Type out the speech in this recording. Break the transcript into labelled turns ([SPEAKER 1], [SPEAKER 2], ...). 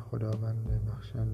[SPEAKER 1] خداوند بخشنده